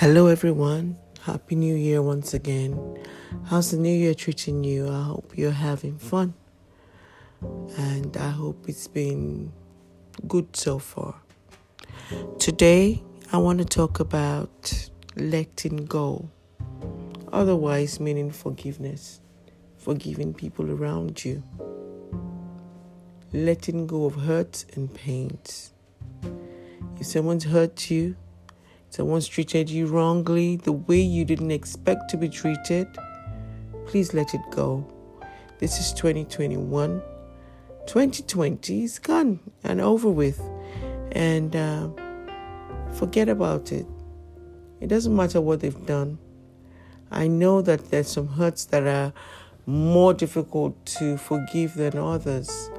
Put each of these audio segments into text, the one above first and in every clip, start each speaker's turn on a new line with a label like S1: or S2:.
S1: Hello, everyone. Happy New Year once again. How's the New Year treating you? I hope you're having fun. And I hope it's been good so far. Today, I want to talk about letting go, otherwise, meaning forgiveness, forgiving people around you, letting go of hurts and pains. If someone's hurt you, someone's treated you wrongly, the way you didn't expect to be treated, please let it go. This is 2021. 2020 is gone and over with. And uh, forget about it. It doesn't matter what they've done. I know that there's some hurts that are more difficult to forgive than others.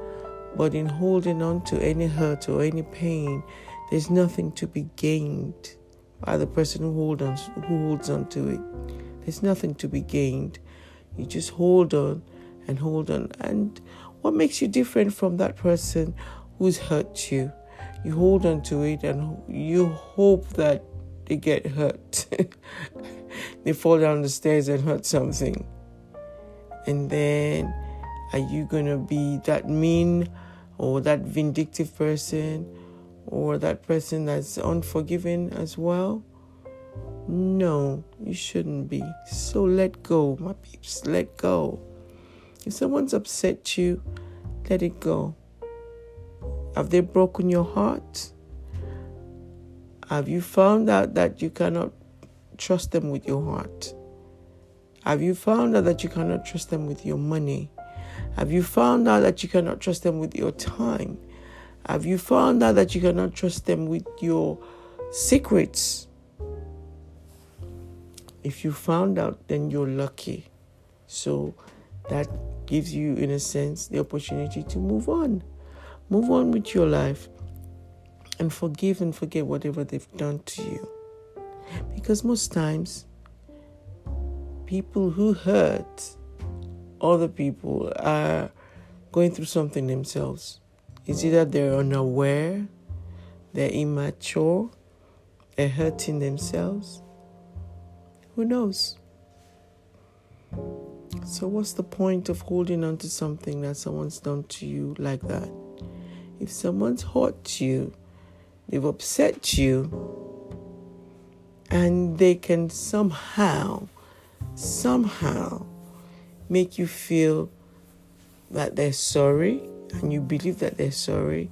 S1: But in holding on to any hurt or any pain, there's nothing to be gained by the person who holds on, who holds on to it. There's nothing to be gained. You just hold on and hold on. And what makes you different from that person who's hurt you? You hold on to it and you hope that they get hurt. they fall down the stairs and hurt something. And then are you going to be that mean or that vindictive person? Or that person that's unforgiving as well? No, you shouldn't be. So let go, my peeps. Let go. If someone's upset you, let it go. Have they broken your heart? Have you found out that you cannot trust them with your heart? Have you found out that you cannot trust them with your money? Have you found out that you cannot trust them with your time? Have you found out that you cannot trust them with your secrets? If you found out, then you're lucky. So that gives you, in a sense, the opportunity to move on. Move on with your life and forgive and forget whatever they've done to you. Because most times, people who hurt other people are going through something themselves. It's either they're unaware, they're immature, they're hurting themselves. Who knows? So, what's the point of holding on to something that someone's done to you like that? If someone's hurt you, they've upset you, and they can somehow, somehow make you feel that they're sorry and you believe that they're sorry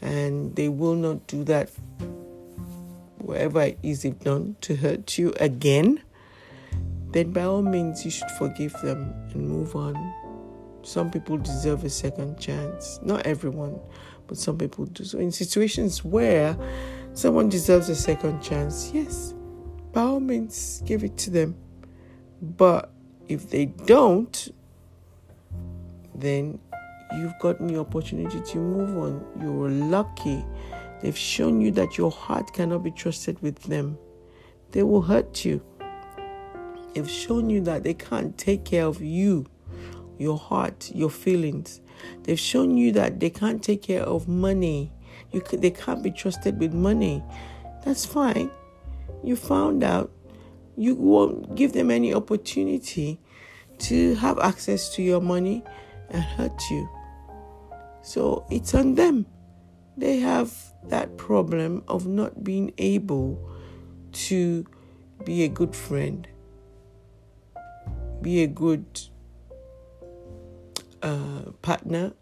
S1: and they will not do that whatever it is they've done to hurt you again, then by all means you should forgive them and move on. Some people deserve a second chance. Not everyone, but some people do. So in situations where someone deserves a second chance, yes, by all means give it to them. But if they don't, then you've gotten the opportunity to move on. You're lucky. They've shown you that your heart cannot be trusted with them. They will hurt you. They've shown you that they can't take care of you, your heart, your feelings. They've shown you that they can't take care of money. You they can't be trusted with money. That's fine. You found out. You won't give them any opportunity to have access to your money and hurt you. So it's on them. They have that problem of not being able to be a good friend, be a good uh, partner,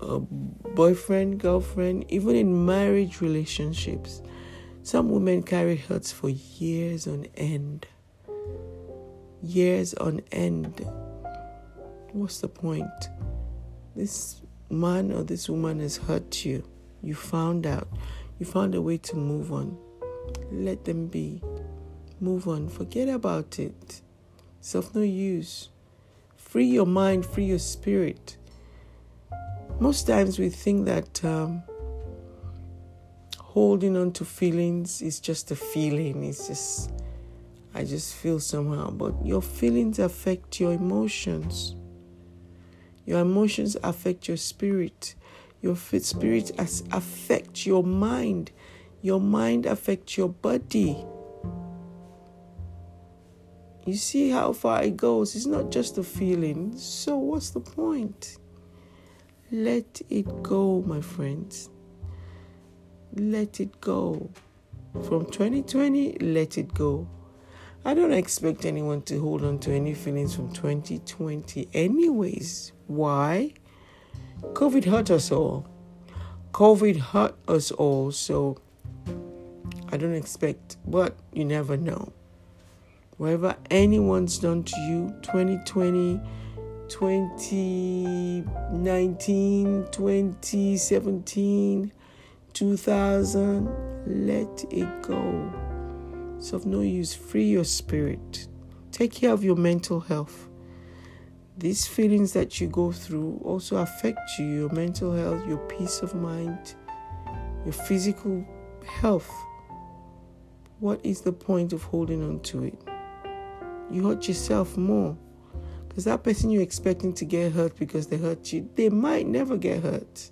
S1: boyfriend, girlfriend, even in marriage relationships. Some women carry hurts for years on end. Years on end. What's the point? this man or this woman has hurt you. You found out. You found a way to move on. Let them be. Move on. Forget about it. It's of no use. Free your mind, free your spirit. Most times we think that um, holding on to feelings is just a feeling. It's just, I just feel somehow. But your feelings affect your emotions. Your emotions affect your spirit. Your spirit affects your mind. Your mind affects your body. You see how far it goes. It's not just a feeling. So, what's the point? Let it go, my friends. Let it go. From 2020, let it go. I don't expect anyone to hold on to any feelings from 2020, anyways. Why? COVID hurt us all. COVID hurt us all, so I don't expect, but you never know. Whatever anyone's done to you, 2020, 2019, 2017, 2000, let it go. It's of no use. Free your spirit. Take care of your mental health. These feelings that you go through also affect you, your mental health, your peace of mind, your physical health. What is the point of holding on to it? You hurt yourself more. Because that person you're expecting to get hurt because they hurt you, they might never get hurt.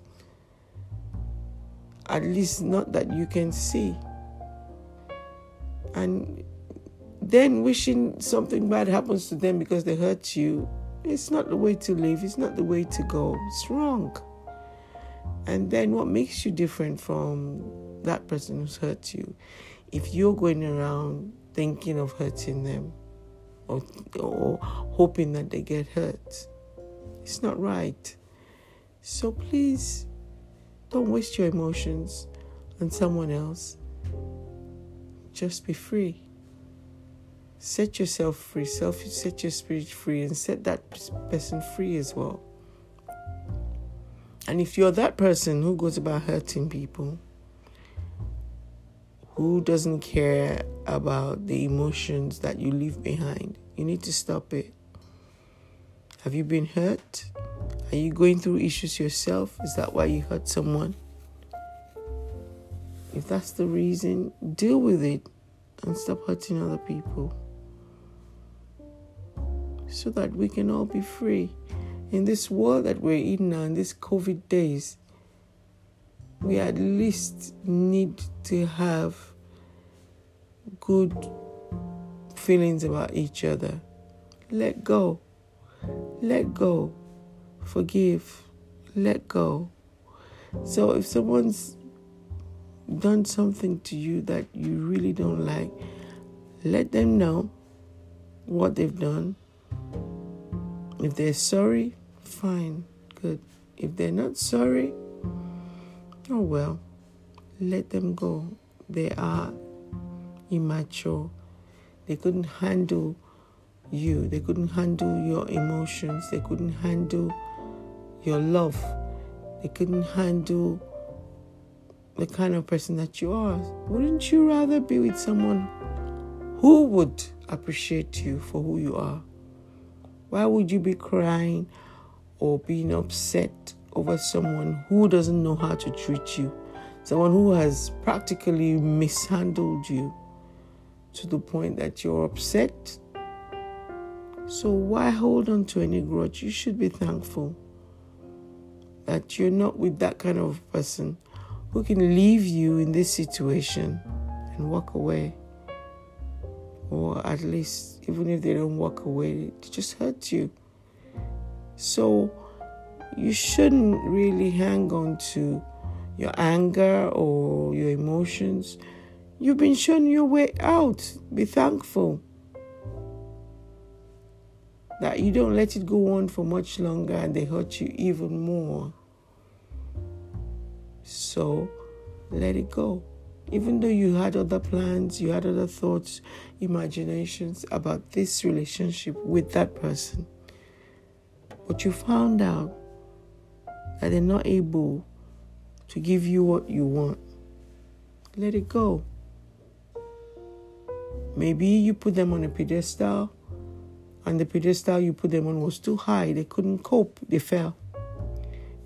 S1: At least not that you can see. And then wishing something bad happens to them because they hurt you, it's not the way to live, it's not the way to go. It's wrong. And then what makes you different from that person who's hurt you? If you're going around thinking of hurting them, or, or hoping that they get hurt. It's not right. So please don't waste your emotions on someone else. Just be free. Set yourself free, self set your spirit free and set that person free as well. And if you're that person who goes about hurting people, who doesn't care about the emotions that you leave behind. You need to stop it. Have you been hurt? Are you going through issues yourself? Is that why you hurt someone? If that's the reason, deal with it and stop hurting other people so that we can all be free. In this world that we're in now, in these COVID days, we at least need to have good feelings about each other. Let go. Let go. Forgive. Let go. So if someone's done something to you that you really don't like, let them know what they've done. If they're sorry, fine, good. If they're not sorry, oh well, let them go. They are immature. They couldn't handle you. They couldn't handle your emotions. They couldn't handle your love. They couldn't handle the kind of person that you are. Wouldn't you rather be with someone who would appreciate you for who you are? Why would you be crying or being upset over someone who doesn't know how to treat you? Someone who has practically mishandled you to the point that you're upset. So, why hold on to any grudge? You should be thankful that you're not with that kind of person who can leave you in this situation and walk away. Or at least, even if they don't walk away, they just hurt you. So, you shouldn't really hang on to your anger or your emotions. You've been shown your way out. Be thankful that you don't let it go on for much longer and they hurt you even more. So let it go. Even though you had other plans, you had other thoughts, imaginations about this relationship with that person, but you found out that they're not able to give you what you want, let it go. Maybe you put them on a pedestal, and the pedestal you put them on was too high. They couldn't cope, they fell.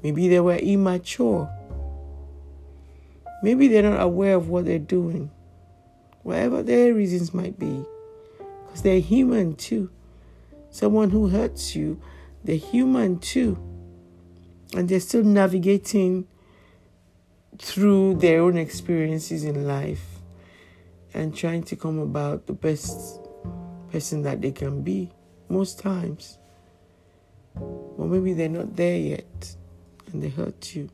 S1: Maybe they were immature. Maybe they're not aware of what they're doing. Whatever their reasons might be, because they're human too. Someone who hurts you, they're human too. And they're still navigating through their own experiences in life and trying to come about the best person that they can be most times. Or maybe they're not there yet and they hurt you.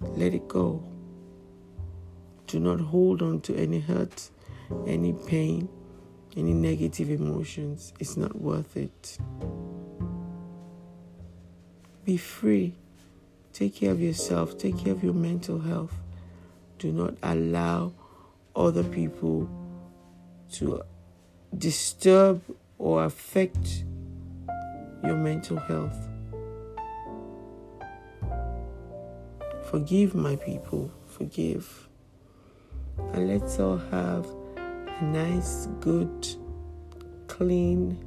S1: Let it go. Do not hold on to any hurt, any pain, any negative emotions. It's not worth it. Be free. Take care of yourself. Take care of your mental health. Do not allow other people to disturb or affect your mental health. Forgive my people, forgive. And let's all have a nice, good, clean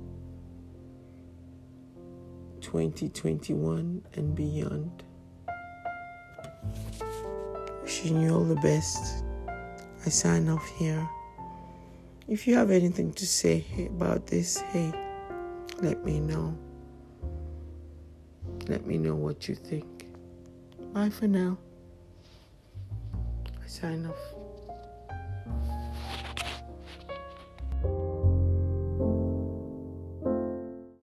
S1: 2021 and beyond. Wishing you all the best. I sign off here. If you have anything to say about this, hey, let me know. Let me know what you think. Bye for now. I sign off.